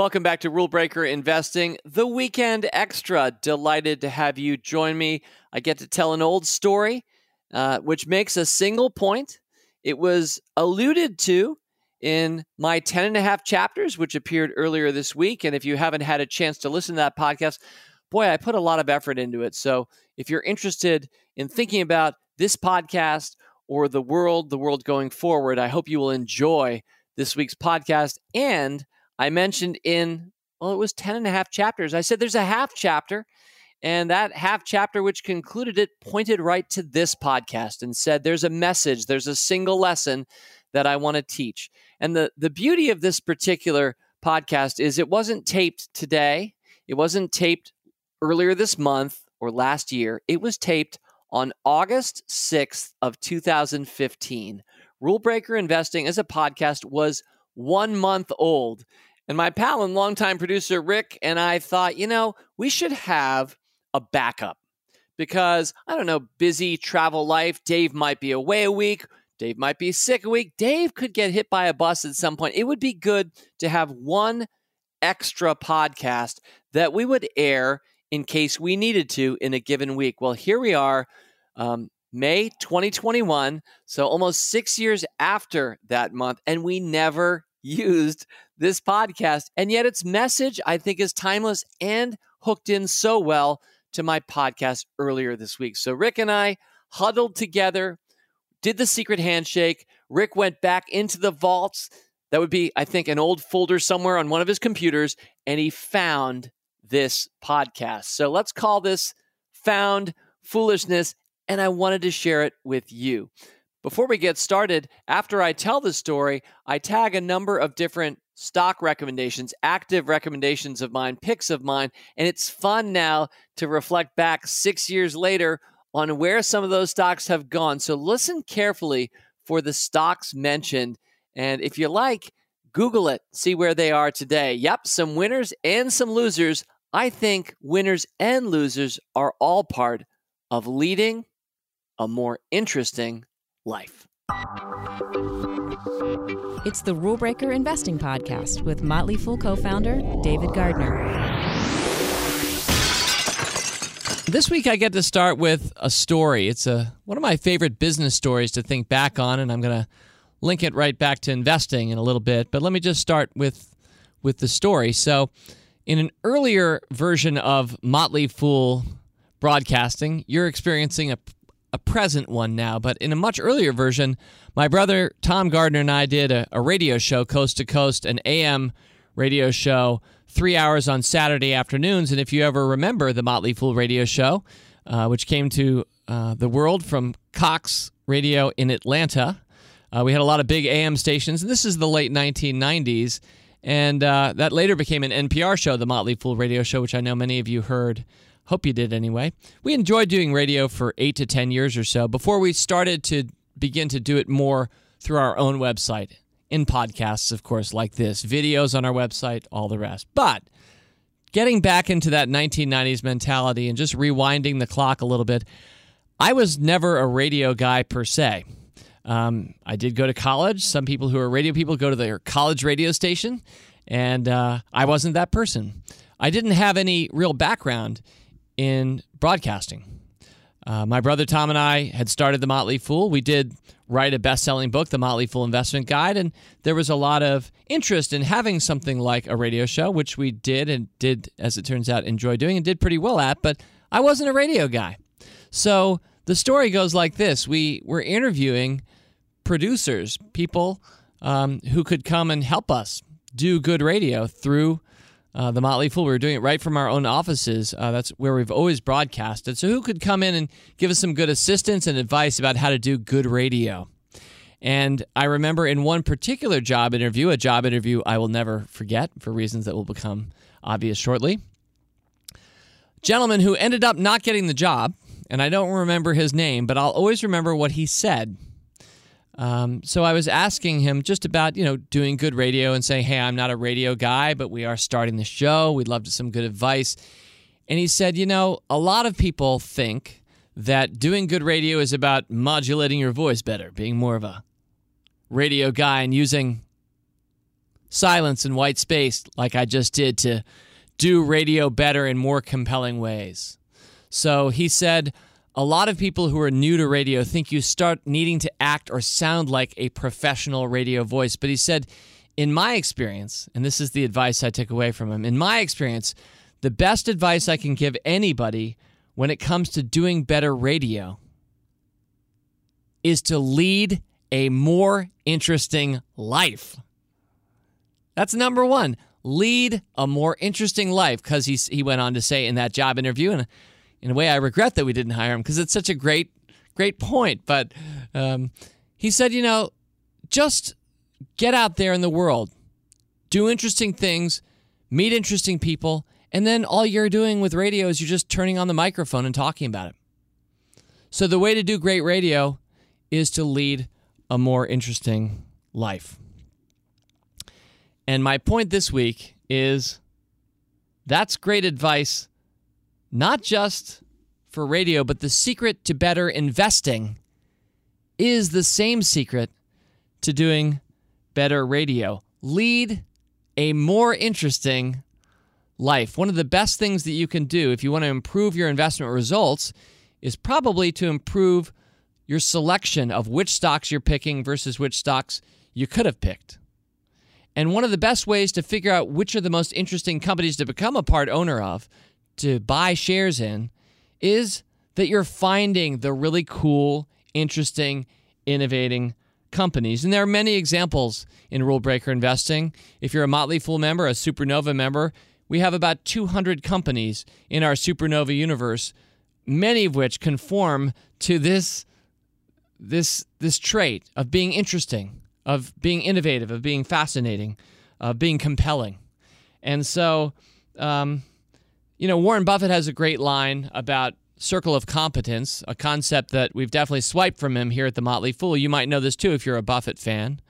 Welcome back to Rule Breaker Investing, the weekend extra. Delighted to have you join me. I get to tell an old story, uh, which makes a single point. It was alluded to in my 10 and a half chapters, which appeared earlier this week. And if you haven't had a chance to listen to that podcast, boy, I put a lot of effort into it. So if you're interested in thinking about this podcast or the world, the world going forward, I hope you will enjoy this week's podcast and I mentioned in, well, it was 10 and a half chapters. I said there's a half chapter. And that half chapter, which concluded it, pointed right to this podcast and said, There's a message, there's a single lesson that I want to teach. And the, the beauty of this particular podcast is it wasn't taped today, it wasn't taped earlier this month or last year. It was taped on August 6th of 2015. Rule Breaker Investing as a podcast was one month old. And my pal and longtime producer Rick and I thought, you know, we should have a backup because I don't know, busy travel life. Dave might be away a week. Dave might be sick a week. Dave could get hit by a bus at some point. It would be good to have one extra podcast that we would air in case we needed to in a given week. Well, here we are, um, May 2021. So almost six years after that month, and we never used this podcast. And yet its message, I think, is timeless and hooked in so well to my podcast earlier this week. So Rick and I huddled together, did the secret handshake. Rick went back into the vaults. That would be, I think, an old folder somewhere on one of his computers, and he found this podcast. So let's call this Found Foolishness, and I wanted to share it with you. Before we get started, after I tell the story, I tag a number of different stock recommendations, active recommendations of mine, picks of mine, and it's fun now to reflect back six years later on where some of those stocks have gone. So listen carefully for the stocks mentioned. And if you like, Google it, see where they are today. Yep, some winners and some losers. I think winners and losers are all part of leading a more interesting life. It's the Rule Breaker Investing Podcast with Motley Fool co founder David Gardner. This week, I get to start with a story. It's a, one of my favorite business stories to think back on, and I'm going to link it right back to investing in a little bit. But let me just start with, with the story. So, in an earlier version of Motley Fool broadcasting, you're experiencing a a present one now, but in a much earlier version, my brother Tom Gardner and I did a, a radio show, Coast to Coast, an AM radio show, three hours on Saturday afternoons. And if you ever remember the Motley Fool radio show, uh, which came to uh, the world from Cox Radio in Atlanta, uh, we had a lot of big AM stations. And this is the late 1990s. And uh, that later became an NPR show, the Motley Fool radio show, which I know many of you heard Hope you did anyway. We enjoyed doing radio for eight to 10 years or so before we started to begin to do it more through our own website, in podcasts, of course, like this, videos on our website, all the rest. But getting back into that 1990s mentality and just rewinding the clock a little bit, I was never a radio guy per se. Um, I did go to college. Some people who are radio people go to their college radio station, and uh, I wasn't that person. I didn't have any real background in broadcasting. Uh, my brother Tom and I had started The Motley Fool. We did write a best selling book, The Motley Fool Investment Guide, and there was a lot of interest in having something like a radio show, which we did and did, as it turns out, enjoy doing and did pretty well at, but I wasn't a radio guy. So the story goes like this We were interviewing producers, people um, who could come and help us do good radio through uh, the Motley Fool. We were doing it right from our own offices. Uh, that's where we've always broadcasted. So, who could come in and give us some good assistance and advice about how to do good radio? And I remember in one particular job interview, a job interview I will never forget for reasons that will become obvious shortly. Gentleman who ended up not getting the job, and I don't remember his name, but I'll always remember what he said. Um, so I was asking him just about you know doing good radio and saying, "Hey, I'm not a radio guy, but we are starting the show. We'd love some good advice." And he said, "You know, a lot of people think that doing good radio is about modulating your voice better, being more of a radio guy and using silence and white space like I just did to do radio better in more compelling ways. So he said, a lot of people who are new to radio think you start needing to act or sound like a professional radio voice. But he said, in my experience, and this is the advice I took away from him, in my experience, the best advice I can give anybody when it comes to doing better radio is to lead a more interesting life. That's number one. Lead a more interesting life because he, he went on to say in that job interview, and in a way, I regret that we didn't hire him because it's such a great, great point. But um, he said, you know, just get out there in the world, do interesting things, meet interesting people, and then all you're doing with radio is you're just turning on the microphone and talking about it. So the way to do great radio is to lead a more interesting life. And my point this week is that's great advice not just for radio, but the secret to better investing is the same secret to doing better radio. Lead a more interesting life. One of the best things that you can do if you want to improve your investment results is probably to improve your selection of which stocks you're picking versus which stocks you could have picked. And one of the best ways to figure out which are the most interesting companies to become a part owner of to buy shares in is that you're finding the really cool, interesting, innovating companies. And there are many examples in rule breaker investing. If you're a Motley Fool member, a Supernova member, we have about 200 companies in our Supernova universe, many of which conform to this this this trait of being interesting, of being innovative, of being fascinating, of being compelling. And so um, you know, Warren Buffett has a great line about circle of competence, a concept that we've definitely swiped from him here at the Motley Fool. You might know this too if you're a Buffett fan.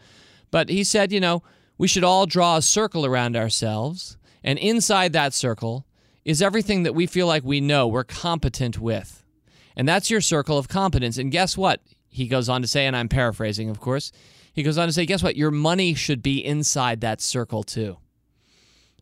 But he said, you know, we should all draw a circle around ourselves, and inside that circle is everything that we feel like we know, we're competent with. And that's your circle of competence. And guess what? He goes on to say, and I'm paraphrasing, of course. He goes on to say, guess what? Your money should be inside that circle too.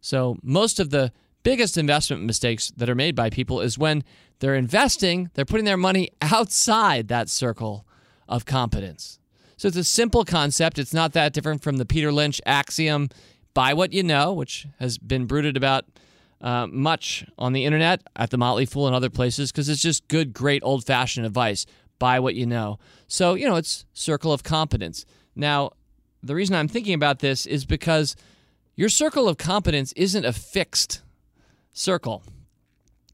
So most of the biggest investment mistakes that are made by people is when they're investing, they're putting their money outside that circle of competence. So it's a simple concept. It's not that different from the Peter Lynch axiom buy what you know, which has been brooded about uh, much on the internet, at the Motley Fool, and other places, because it's just good, great old fashioned advice. Buy what you know. So, you know, it's circle of competence. Now, the reason I'm thinking about this is because your circle of competence isn't a fixed circle.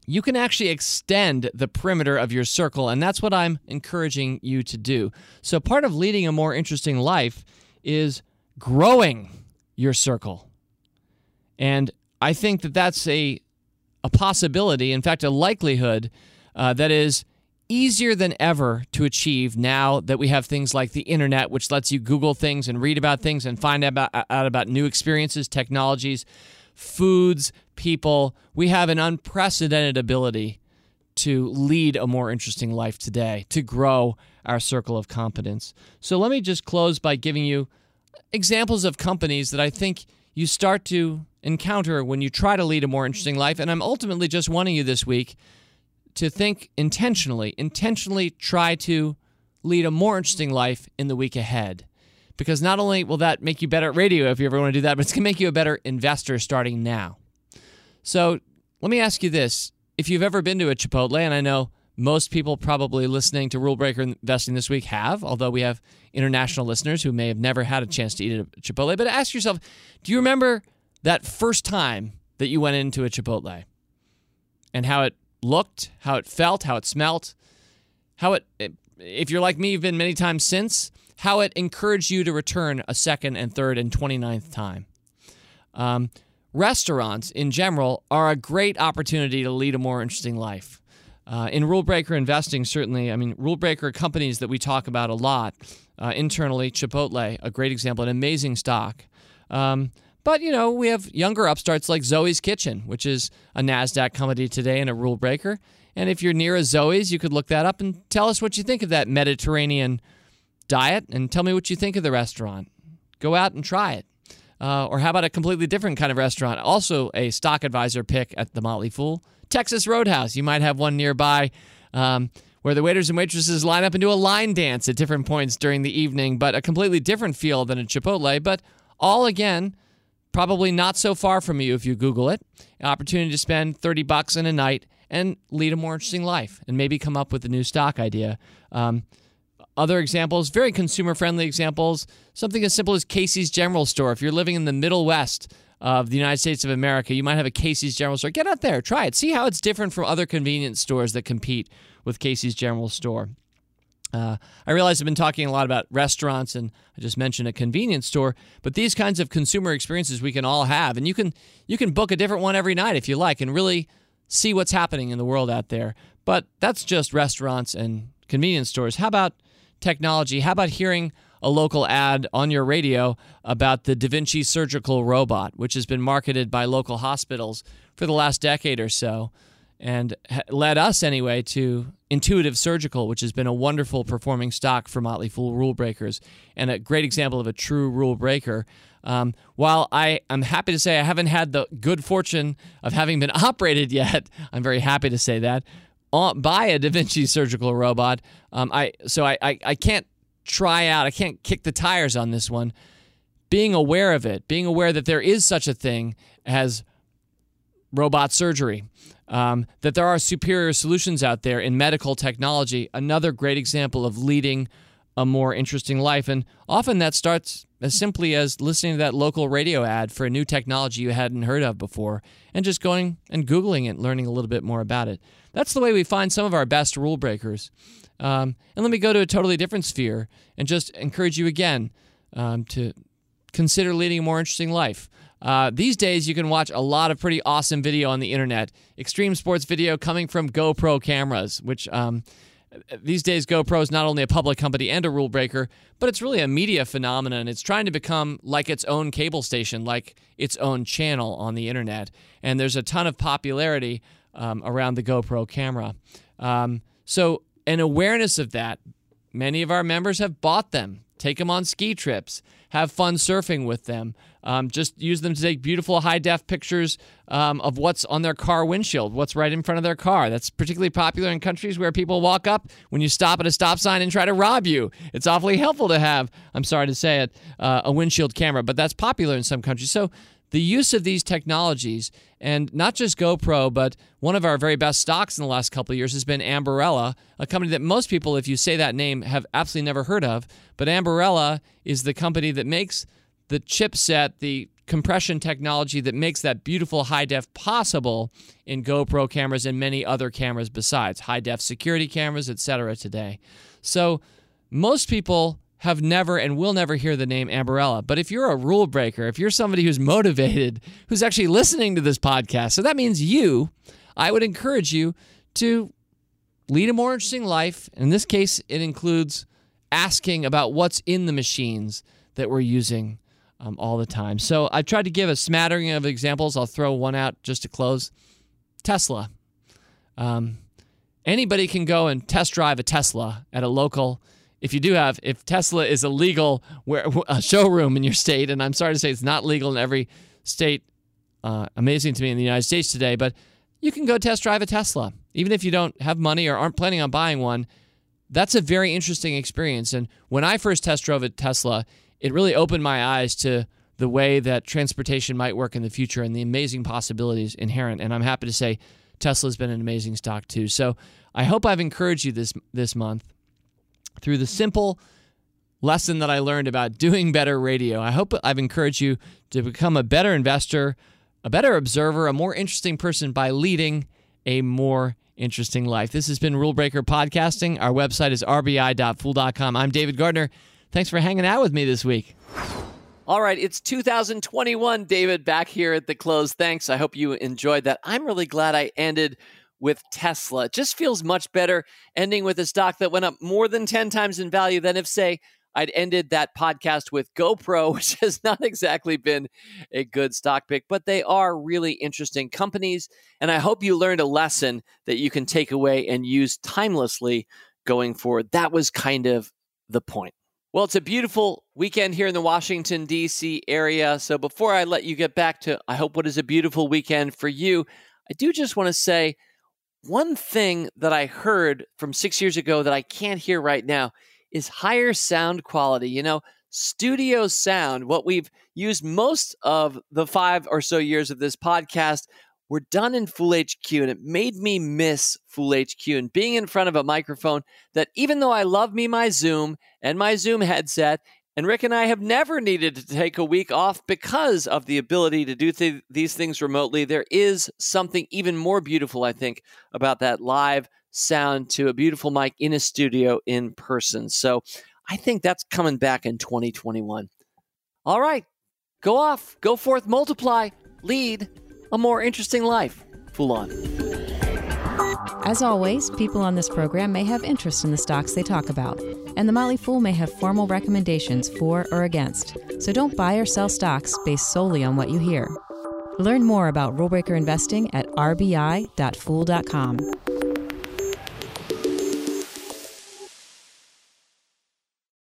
You can actually extend the perimeter of your circle, and that's what I'm encouraging you to do. So, part of leading a more interesting life is growing your circle. And I think that that's a, a possibility, in fact, a likelihood uh, that is easier than ever to achieve now that we have things like the internet, which lets you Google things and read about things and find out about, out about new experiences, technologies foods, people. We have an unprecedented ability to lead a more interesting life today, to grow our circle of competence. So let me just close by giving you examples of companies that I think you start to encounter when you try to lead a more interesting life. And I'm ultimately just wanting you this week to think intentionally, intentionally try to lead a more interesting life in the week ahead because not only will that make you better at radio if you ever want to do that, but it's going to make you a better investor starting now. So let me ask you this. If you've ever been to a Chipotle, and I know most people probably listening to Rule Breaker Investing this week have, although we have international listeners who may have never had a chance to eat at a Chipotle, but ask yourself do you remember that first time that you went into a Chipotle and how it looked, how it felt, how it smelt, how it, if you're like me, you've been many times since, how it encouraged you to return a second and third and 29th time. Um, restaurants in general are a great opportunity to lead a more interesting life. Uh, in rule breaker investing, certainly, I mean, rule breaker companies that we talk about a lot uh, internally, Chipotle, a great example, an amazing stock. Um, but, you know, we have younger upstarts like Zoe's Kitchen, which is a NASDAQ company today and a rule breaker. And if you're near a Zoe's, you could look that up and tell us what you think of that Mediterranean diet and tell me what you think of the restaurant. Go out and try it. Uh, or how about a completely different kind of restaurant? Also, a stock advisor pick at the Motley Fool Texas Roadhouse. You might have one nearby. Um, where the waiters and waitresses line up and do a line dance at different points during the evening, but a completely different feel than a Chipotle. But all again, probably not so far from you if you Google it. An opportunity to spend 30 bucks in a night and lead a more interesting life and maybe come up with a new stock idea. Um, other examples, very consumer friendly examples, something as simple as Casey's General Store. If you're living in the Middle West, of the United States of America, you might have a Casey's General Store. Get out there, try it, see how it's different from other convenience stores that compete with Casey's General Store. Uh, I realize I've been talking a lot about restaurants and I just mentioned a convenience store, but these kinds of consumer experiences we can all have, and you can you can book a different one every night if you like, and really see what's happening in the world out there. But that's just restaurants and convenience stores. How about technology? How about hearing a local ad on your radio about the Da Vinci surgical robot, which has been marketed by local hospitals for the last decade or so? and led us anyway to Intuitive Surgical, which has been a wonderful performing stock for Motley Fool rule breakers and a great example of a true rule breaker. Um, while I am happy to say I haven't had the good fortune of having been operated yet, I'm very happy to say that by a Da Vinci surgical robot. Um, I so I, I I can't try out. I can't kick the tires on this one. Being aware of it, being aware that there is such a thing as robot surgery, um, that there are superior solutions out there in medical technology. Another great example of leading a more interesting life. And often that starts as simply as listening to that local radio ad for a new technology you hadn't heard of before and just going and Googling it, learning a little bit more about it. That's the way we find some of our best rule breakers. Um, and let me go to a totally different sphere and just encourage you again um, to consider leading a more interesting life. Uh, these days, you can watch a lot of pretty awesome video on the internet. Extreme sports video coming from GoPro cameras, which um, these days GoPro is not only a public company and a rule breaker, but it's really a media phenomenon. It's trying to become like its own cable station, like its own channel on the internet. And there's a ton of popularity um, around the GoPro camera. Um, so, an awareness of that, many of our members have bought them Take them on ski trips. Have fun surfing with them. Um, just use them to take beautiful high def pictures um, of what's on their car windshield, what's right in front of their car. That's particularly popular in countries where people walk up when you stop at a stop sign and try to rob you. It's awfully helpful to have, I'm sorry to say it, uh, a windshield camera, but that's popular in some countries. So the use of these technologies, and not just GoPro, but one of our very best stocks in the last couple of years has been Ambarella, a company that most people, if you say that name, have absolutely never heard of. But Ambarella is the company that makes the chipset, the compression technology that makes that beautiful high def possible in GoPro cameras and many other cameras besides high def security cameras, etc. today. So most people have never and will never hear the name Ambarella. But if you're a rule breaker, if you're somebody who's motivated, who's actually listening to this podcast, so that means you, I would encourage you to lead a more interesting life. In this case, it includes asking about what's in the machines that we're using um, all the time. So I've tried to give a smattering of examples. I'll throw one out just to close Tesla. Um, anybody can go and test drive a Tesla at a local if you do have, if Tesla is a legal where, a showroom in your state, and I'm sorry to say it's not legal in every state, uh, amazing to me in the United States today, but you can go test drive a Tesla. Even if you don't have money or aren't planning on buying one, that's a very interesting experience. And when I first test drove a Tesla, it really opened my eyes to the way that transportation might work in the future and the amazing possibilities inherent. And I'm happy to say Tesla's been an amazing stock too. So I hope I've encouraged you this this month through the simple lesson that I learned about doing better radio. I hope I've encouraged you to become a better investor, a better observer, a more interesting person by leading a more interesting life. This has been Rule Breaker Podcasting. Our website is rbi.fool.com. I'm David Gardner. Thanks for hanging out with me this week. All right, it's 2021, David, back here at the close. Thanks. I hope you enjoyed that. I'm really glad I ended with Tesla. It just feels much better ending with a stock that went up more than 10 times in value than if, say, I'd ended that podcast with GoPro, which has not exactly been a good stock pick, but they are really interesting companies. And I hope you learned a lesson that you can take away and use timelessly going forward. That was kind of the point. Well, it's a beautiful weekend here in the Washington, D.C. area. So before I let you get back to, I hope what is a beautiful weekend for you, I do just want to say one thing that I heard from six years ago that I can't hear right now is higher sound quality. You know, studio sound, what we've used most of the five or so years of this podcast, were done in Fool HQ, and it made me miss Fool HQ and being in front of a microphone that, even though I love me my Zoom and my Zoom headset, and Rick and I have never needed to take a week off because of the ability to do th- these things remotely. There is something even more beautiful, I think, about that live sound to a beautiful mic in a studio in person. So I think that's coming back in 2021. All right, go off, go forth, multiply, lead a more interesting life. Fool on. As always, people on this program may have interest in the stocks they talk about, and the Motley Fool may have formal recommendations for or against. So don't buy or sell stocks based solely on what you hear. Learn more about rulebreaker investing at rbi.fool.com.